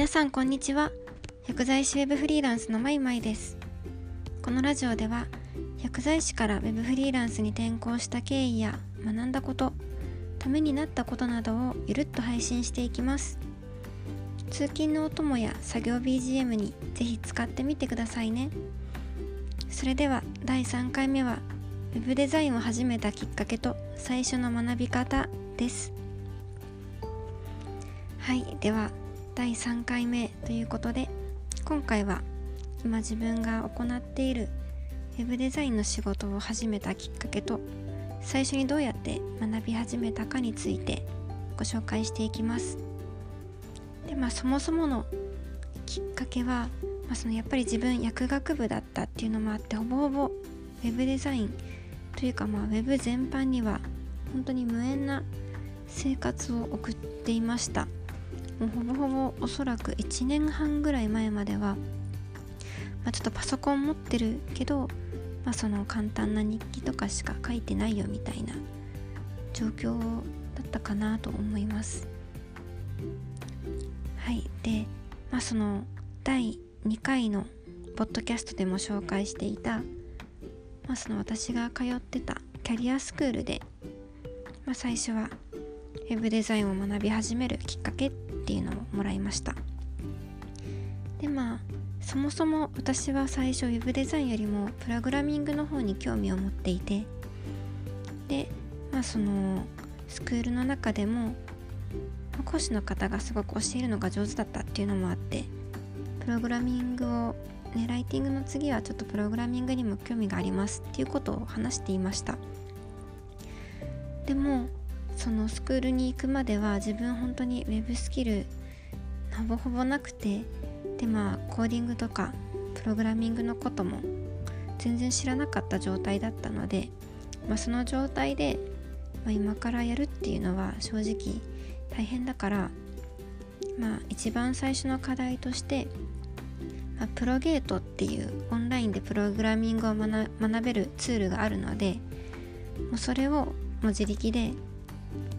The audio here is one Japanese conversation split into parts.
皆さんこんにちは。薬剤師ウェブフリーランスのまいまいです。このラジオでは薬剤師からウェブフリーランスに転向した経緯や学んだことためになったことなどをゆるっと配信していきます。通勤のお供や作業 BGM にぜひ使ってみてくださいね。それでは第3回目は Web デザインを始めたきっかけと最初の学び方です。はいでは第3回目ということで今回は今自分が行っている Web デザインの仕事を始めたきっかけと最初にどうやって学び始めたかについてご紹介していきます。でまあそもそものきっかけは、まあ、そのやっぱり自分薬学部だったっていうのもあってほぼほぼ Web デザインというかまあ Web 全般には本当に無縁な生活を送っていました。もうほぼほぼおそらく1年半ぐらい前までは、まあ、ちょっとパソコン持ってるけど、まあ、その簡単な日記とかしか書いてないよみたいな状況だったかなと思います。はい。でまあその第2回のポッドキャストでも紹介していた、まあ、その私が通ってたキャリアスクールで、まあ、最初はウェブデザインを学び始めるきっかけっていうのをもらいました。でまあそもそも私は最初 web デザインよりもプログラミングの方に興味を持っていてでまあそのスクールの中でも講師の方がすごく教えるのが上手だったっていうのもあってプログラミングをねライティングの次はちょっとプログラミングにも興味がありますっていうことを話していました。でもそのスクールに行くまでは自分本当に web スキルほぼほぼなくてでまあコーディングとかプログラミングのことも全然知らなかった状態だったので、まあ、その状態で、まあ、今からやるっていうのは正直大変だからまあ一番最初の課題として、まあ、プロゲートっていうオンラインでプログラミングを学べるツールがあるのでもうそれをもう自力で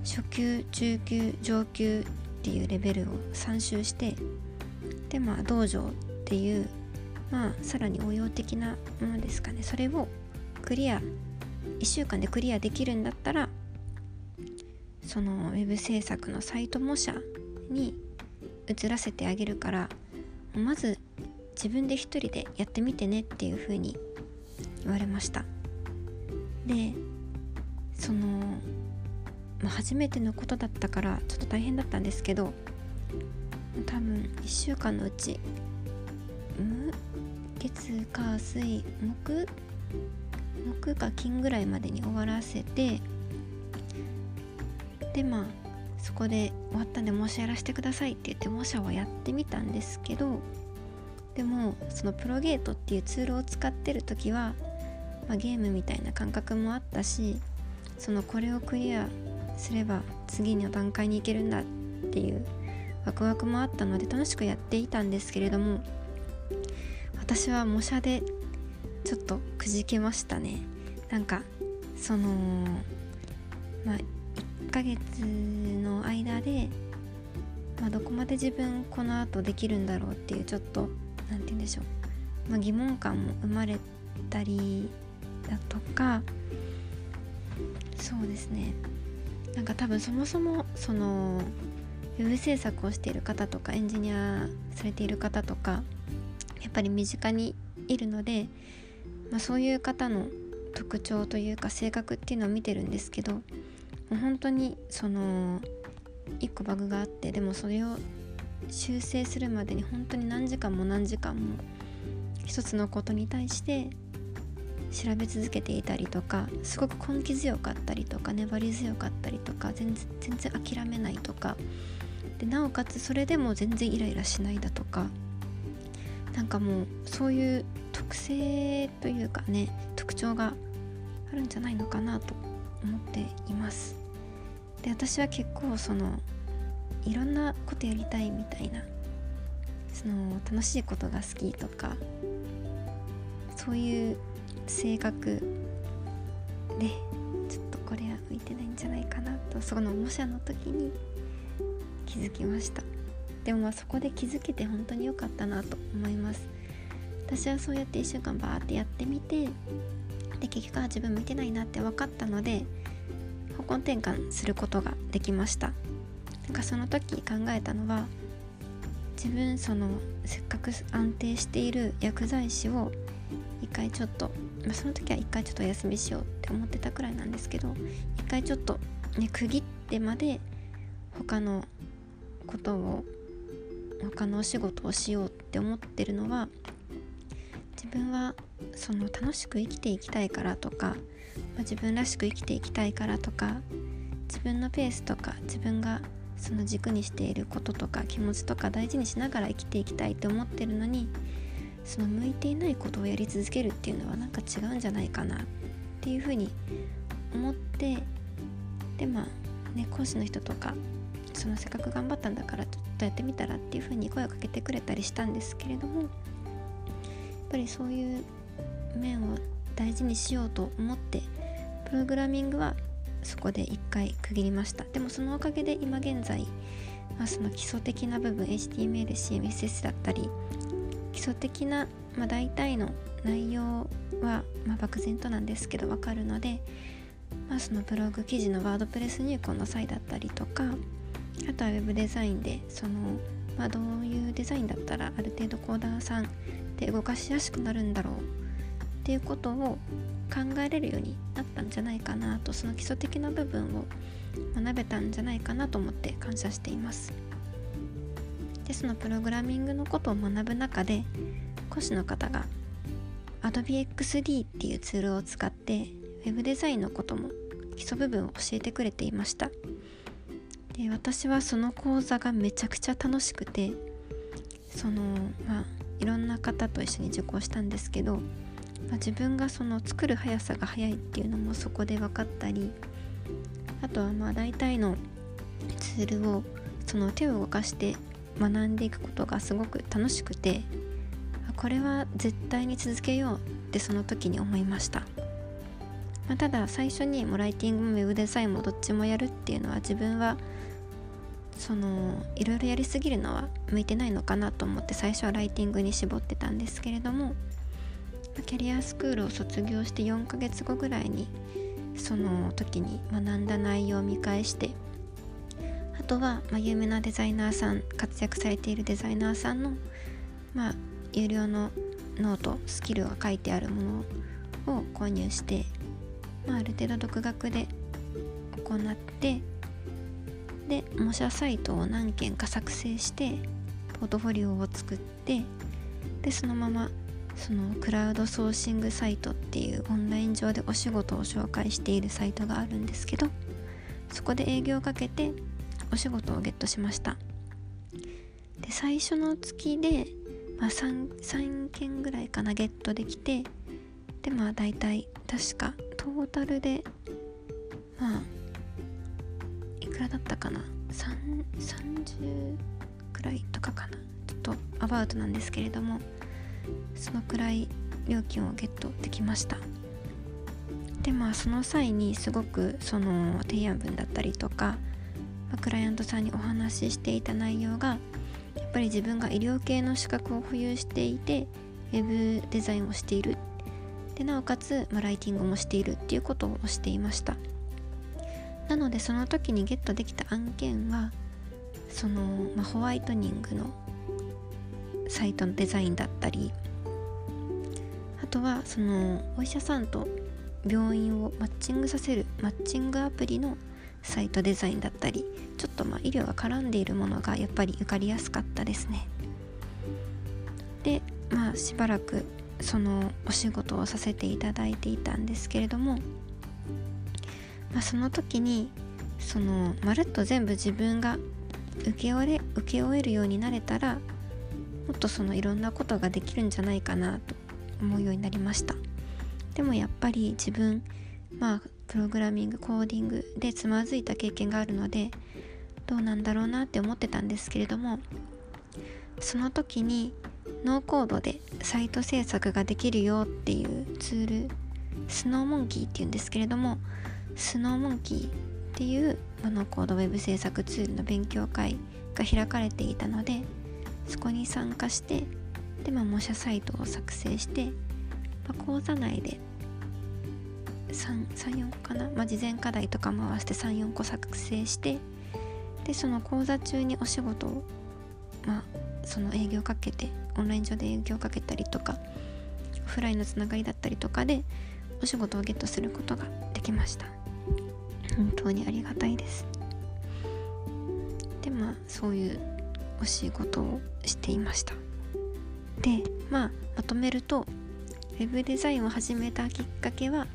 初級中級上級っていうレベルを3周してでまあ道場っていうまあさらに応用的なものですかね。それをクリア1週間でクリアできるんだったらそのウェブ制作のサイト模写に移らせてあげるからまず自分で一人でやってみてねっていう風に言われました。でそのまあ、初めてのことだったからちょっと大変だったんですけど多分1週間のうち月火水木木か金ぐらいまでに終わらせてでまあそこで終わったんで模写やらせてくださいって言って模写をやってみたんですけどでもそのプロゲートっていうツールを使ってる時は、まあ、ゲームみたいな感覚もあったしそのこれをクリアすれば次の段階に行けるんだっていうワクワクもあったので楽しくやっていたんですけれども私は模写でちょっとくじけましたね。なんかそのまあ1ヶ月の間で、まあ、どこまで自分この後できるんだろうっていうちょっと何て言うんでしょう、まあ、疑問感も生まれたりだとかそうですね。なんか多分そもそもそのウェブ制作をしている方とかエンジニアされている方とかやっぱり身近にいるので、まあ、そういう方の特徴というか性格っていうのを見てるんですけど本当にその1個バグがあってでもそれを修正するまでに本当に何時間も何時間も一つのことに対して調べ続けていたりとかすごく根気強かったりとか粘り強かったりとか全然諦めないとか。でなおかつそれでも全然イライラしないだとか。なんかもうそういう特性というかね特徴があるんじゃないのかなと思っています。で私は結構そのいろんなことやりたいみたいなその楽しいことが好きとかそういう性格でちょっとこれは向いてないんじゃないかなとその模写の時に気づきました。でもまあそこで気づけて本当に良かったなと思います。私はそうやって1週間バーってやってみてで結局は自分向いてないなって分かったので方向転換することができました。なんかその時考えたのは自分そのせっかく安定している薬剤師を一回ちょっと、その時は一回ちょっとお休みしようって思ってたくらいなんですけど一回ちょっとね区切ってまで他のことを他のお仕事をしようって思ってるのは自分はその楽しく生きていきたいからとか、まあ、自分らしく生きていきたいからとか自分のペースとか自分がその軸にしていることとか気持ちとか大事にしながら生きていきたいって思ってるのにその向いていないことをやり続けるっていうのはなんか違うんじゃないかなっていうふうに思ってでまあね講師の人とかそのせっかく頑張ったんだからちょっとやってみたらっていうふうに声をかけてくれたりしたんですけれどもやっぱりそういう面を大事にしようと思ってプログラミングはそこで一回区切りました。でもそのおかげで今現在、まあ、その基礎的な部分 HTML、CMSS だったり礎的な、まあ、大体の内容は、まあ、漠然となんですけど分かるので、まあ、そのブログ記事のワードプレス入稿の際だったりとかあとは web デザインでその、まあ、どういうデザインだったらある程度コーダーさんで動かしやすくなるんだろうっていうことを考えれるようになったんじゃないかなとその基礎的な部分を学べたんじゃないかなと思って感謝しています。でそのプログラミングのことを学ぶ中で講師の方が Adobe XD っていうツールを使って Web デザインのことも基礎部分を教えてくれていました。で私はその講座がめちゃくちゃ楽しくてそのまあいろんな方と一緒に受講したんですけどまあ、自分がその作る速さが速いっていうのもそこで分かったりあとはまあ大体のツールをその手を動かして学んでいくことがすごく楽しくてこれは絶対に続けようってその時に思いました、まあ、ただ最初にもライティングもウェブデザインもどっちもやるっていうのは自分はそのいろいろやりすぎるのは向いてないのかなと思って最初はライティングに絞ってたんですけれどもキャリアスクールを卒業して4ヶ月後ぐらいにその時に学んだ内容を見返してあとは、まあ、有名なデザイナーさん活躍されているデザイナーさんの、まあ、有料のノートスキルが書いてあるものを購入して、まあ、ある程度独学で行ってで模写サイトを何件か作成してポートフォリオを作ってでそのままそのクラウドソーシングサイトっていうオンライン上でお仕事を紹介しているサイトがあるんですけどそこで営業をかけてお仕事をゲットしました。で最初の月で、まあ3、3, 件ぐらいかなゲットできてでまあ大体確かトータルでまあいくらだったかな？30くらいとかかな？ちょっとアバウトなんですけれどもそのくらい料金をゲットできました。でまあその際にすごくその提案文だったりとか、ま、クライアントさんにお話ししていた内容がやっぱり自分が医療系の資格を保有していてウェブデザインをしている。でなおかつ、ま、ライティングもしているっていうことをしていました。なのでその時にゲットできた案件はその、まあ、ホワイトニングのサイトのデザインだったりあとはそのお医者さんと病院をマッチングさせるマッチングアプリのサイトデザインだったりちょっとまあ医療が絡んでいるものがやっぱり受かりやすかったですね。でまあしばらくそのお仕事をさせていただいていたんですけれども、まあ、その時にそのまるっと全部自分が受け終え受け終えるようになれたらもっとそのいろんなことができるんじゃないかなと思うようになりました。でもやっぱり自分まあプログラミングコーディングでつまずいた経験があるのでどうなんだろうなって思ってたんですけれどもその時にノーコードでサイト制作ができるよっていうツールスノーモンキーっていうんですけれどもスノーモンキーっていうモノコードウェブ制作ツールの勉強会が開かれていたのでそこに参加してで、まあ、模写サイトを作成して、まあ、講座内で34かな、まあ、事前課題とか回して34個作成してでその講座中にお仕事をまあその営業かけてオンライン上で営業かけたりとかオフラインのつながりだったりとかでお仕事をゲットすることができました。本当にありがたいです。でまあそういうお仕事をしていました。でまあまとめるとウェブデザインを始めたきっかけは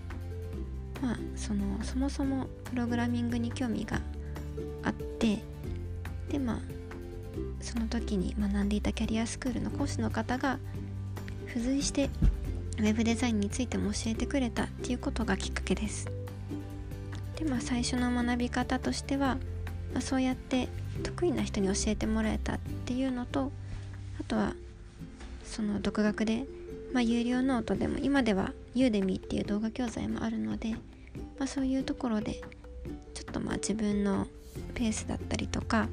まあそのそもそもプログラミングに興味があってでまあその時に学んでいたキャリアスクールの講師の方が付随してウェブデザインについても教えてくれたっていうことがきっかけです。でまあ最初の学び方としては、まあ、そうやって得意な人に教えてもらえたっていうのとあとはその独学で、まあ、有料ノートでも今では Udemy っていう動画教材もあるので、まあ、そういうところでちょっとまあ自分のペースだったりとか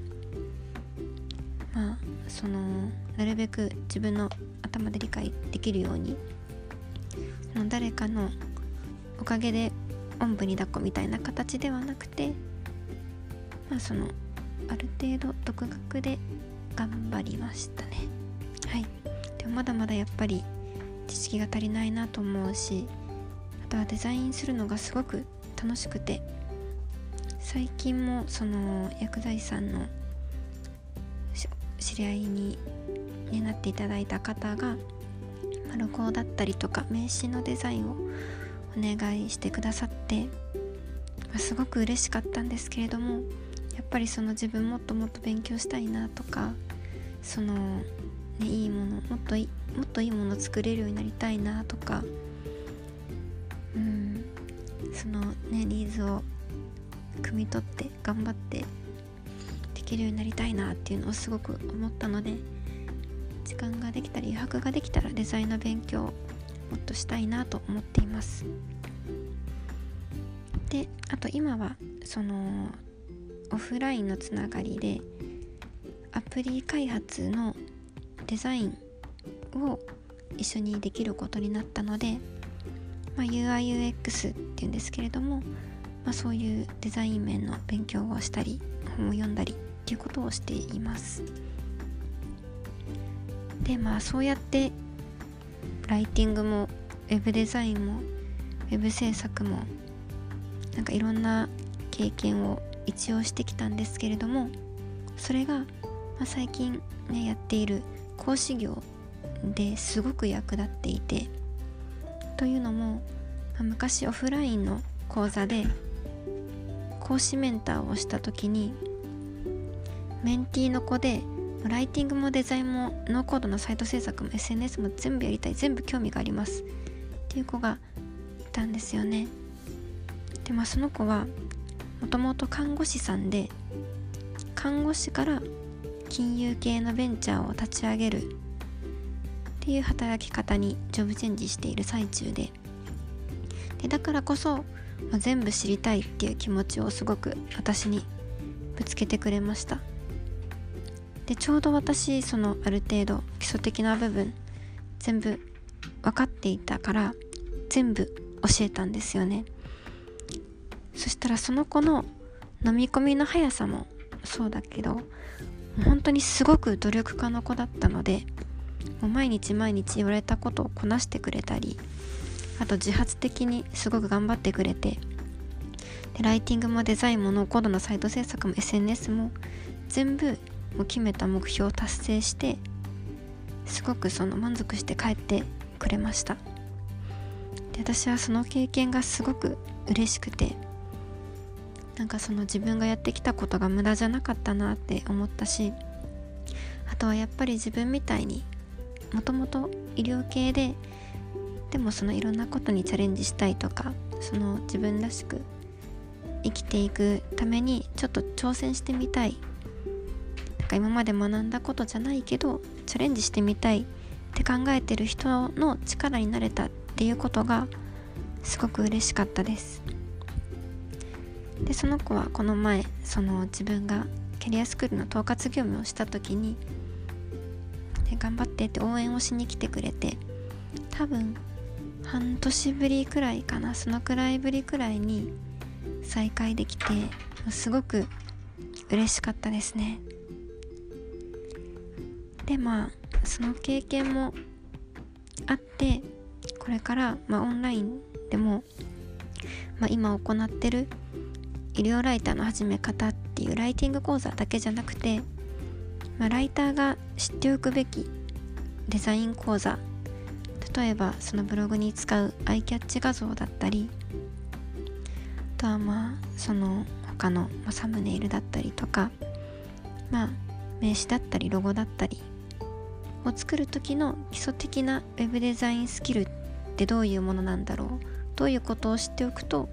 まあそのなるべく自分の頭で理解できるようにその誰かのおかげでおんぶに抱っこみたいな形ではなくてまあそのある程度独学で頑張りましたね。はい。でもまだまだやっぱり知識が足りないなと思うしあとはデザインするのがすごく楽しくて最近もその薬剤師さんの知り合いに、ねなっていただいた方がロゴだったりとか名刺のデザインをお願いしてくださって、ますごく嬉しかったんですけれどもやっぱりその自分もっともっと勉強したいなとかその、ね、いいものもっといもっといいもの作れるようになりたいなとか。うん。そのねニーズを汲み取って頑張ってできるようになりたいなっていうのをすごく思ったので時間ができたり余白ができたらデザインの勉強をもっとしたいなと思っています。であと今はそのオフラインのつながりでアプリ開発のデザインを一緒にできることになったので、まあ、UIUX っていうんですけれども、まあ、そういうデザイン面の勉強をしたり本を読んだりっていうことをしています。でまあそうやってライティングもウェブデザインもウェブ制作もなんかいろんな経験を一応してきたんですけれどもそれが、まあ、最近ねやっている講師業ですごく役立っていてというのも、昔オフラインの講座で講師メンターをした時にメンティーの子でライティングもデザインもノーコードのサイト制作も SNS も全部やりたい全部興味がありますっていう子がいたんですよね。でまあその子はもともと看護師さんで看護師から金融系のベンチャーを立ち上げる。っていう働き方にジョブチェンジしている最中で。でだからこそ、まあ、全部知りたいっていう気持ちをすごく私にぶつけてくれました。でちょうど私そのある程度基礎的な部分全部分かっていたから全部教えたんですよね。そしたらその子の飲み込みの速さもそうだけど本当にすごく努力家の子だったのでもう毎日毎日言われたことをこなしてくれたりあと自発的にすごく頑張ってくれてでライティングもデザインもノーコードのサイト制作も SNS も全部もう決めた目標を達成してすごくその満足して帰ってくれました。で私はその経験がすごく嬉しくてなんかその自分がやってきたことが無駄じゃなかったなって思ったしあとはやっぱり自分みたいにもともと医療系ででもそのいろんなことにチャレンジしたいとかその自分らしく生きていくためにちょっと挑戦してみたい。なんか今まで学んだことじゃないけどチャレンジしてみたいって考えてる人の力になれたっていうことがすごく嬉しかったです。でその子はこの前その自分がキャリアスクールの統括業務をした時にで頑張ってって応援をしに来てくれて多分半年ぶりくらいかなそのくらいぶりくらいに再会できてすごく嬉しかったですね。でまあその経験もあってこれから、まあ、オンラインでも、まあ、今行ってる医療ライターの始め方っていうライティング講座だけじゃなくて、まあ、ライターが知っておくべきデザイン講座。例えばそのブログに使うアイキャッチ画像だったりあとはまあその他のサムネイルだったりとかまあ名刺だったりロゴだったりを作る時の基礎的な web デザインスキルってどういうものなんだろう？どういうことを知っておくと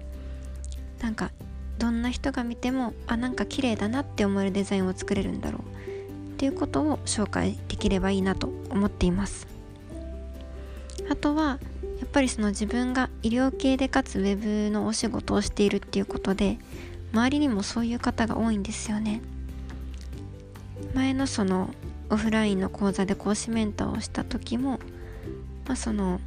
なんかどんな人が見てもあなんか綺麗だなって思えるデザインを作れるんだろう。っていうことを紹介できればいいなと思っています。あとはやっぱりその自分が医療系でかつウェブのお仕事をしているっていうことで周りにもそういう方が多いんですよね。前のそのオフラインの講座で講師メンターをした時も、まあ、その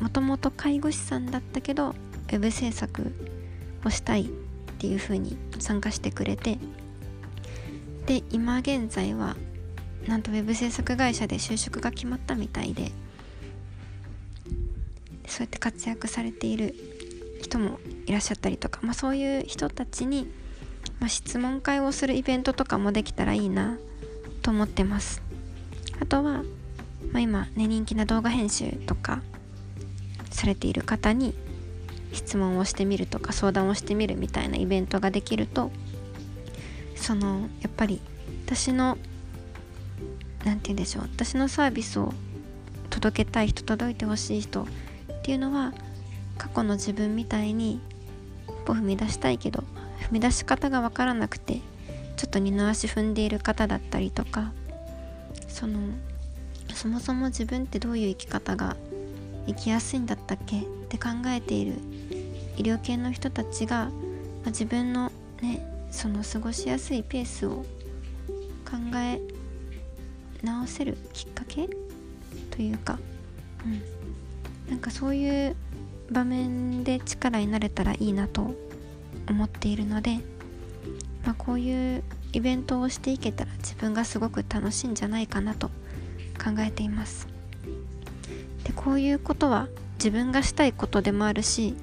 もともと介護士さんだったけどウェブ制作をしたいっていう風に参加してくれてで今現在はなんとウェブ制作会社で就職が決まったみたいでそうやって活躍されている人もいらっしゃったりとか、まあ、そういう人たちに、まあ、質問会をするイベントとかもできたらいいなと思ってます。あとは、まあ、今ね人気な動画編集とかされている方に質問をしてみるとか相談をしてみるみたいなイベントができるとそのやっぱり私の何て言うんでしょう私のサービスを届けたい人届いてほしい人っていうのは過去の自分みたいに一歩踏み出したいけど踏み出し方が分からなくてちょっと二の足踏んでいる方だったりとかそのそもそも自分ってどういう生き方が生きやすいんだったっけ？って考えている。医療系の人たちが、まあ、自分のねその過ごしやすいペースを考え直せるきっかけというか、うん、なんかそういう場面で力になれたらいいなと思っているので、まあ、こういうイベントをしていけたら自分がすごく楽しいんじゃないかなと考えています。こういうことは自分がしたいことでもあるし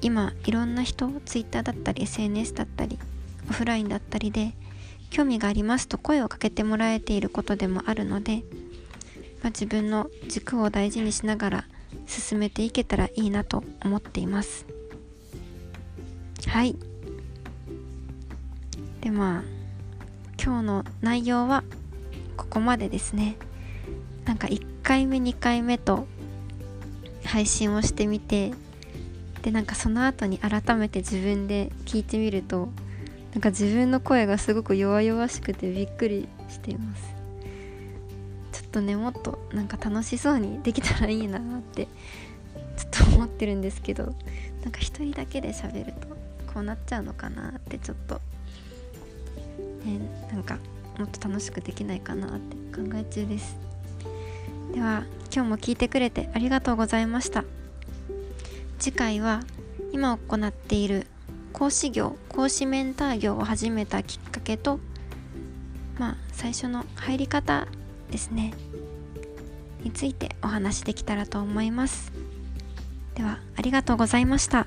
今いろんな人 Twitter だったり SNS だったりオフラインだったりで興味がありますと声をかけてもらえていることでもあるので、まあ、自分の軸を大事にしながら進めていけたらいいなと思っています。はい。でまあ今日の内容はここまでですね。なんか1回目2回目と配信をしてみてでなんかその後に改めて自分で聞いてみるとなんか自分の声がすごく弱々しくてびっくりしています。ちょっとねもっとなんか楽しそうにできたらいいなってちょっと思ってるんですけどなんか一人だけで喋るとこうなっちゃうのかなってちょっとねなんかもっと楽しくできないかなって考え中です。では今日も聞いてくれてありがとうございました。次回は今行っている講師業講師メンター業を始めたきっかけとまあ最初の入り方ですね。についてお話できたらと思います。ではありがとうございました。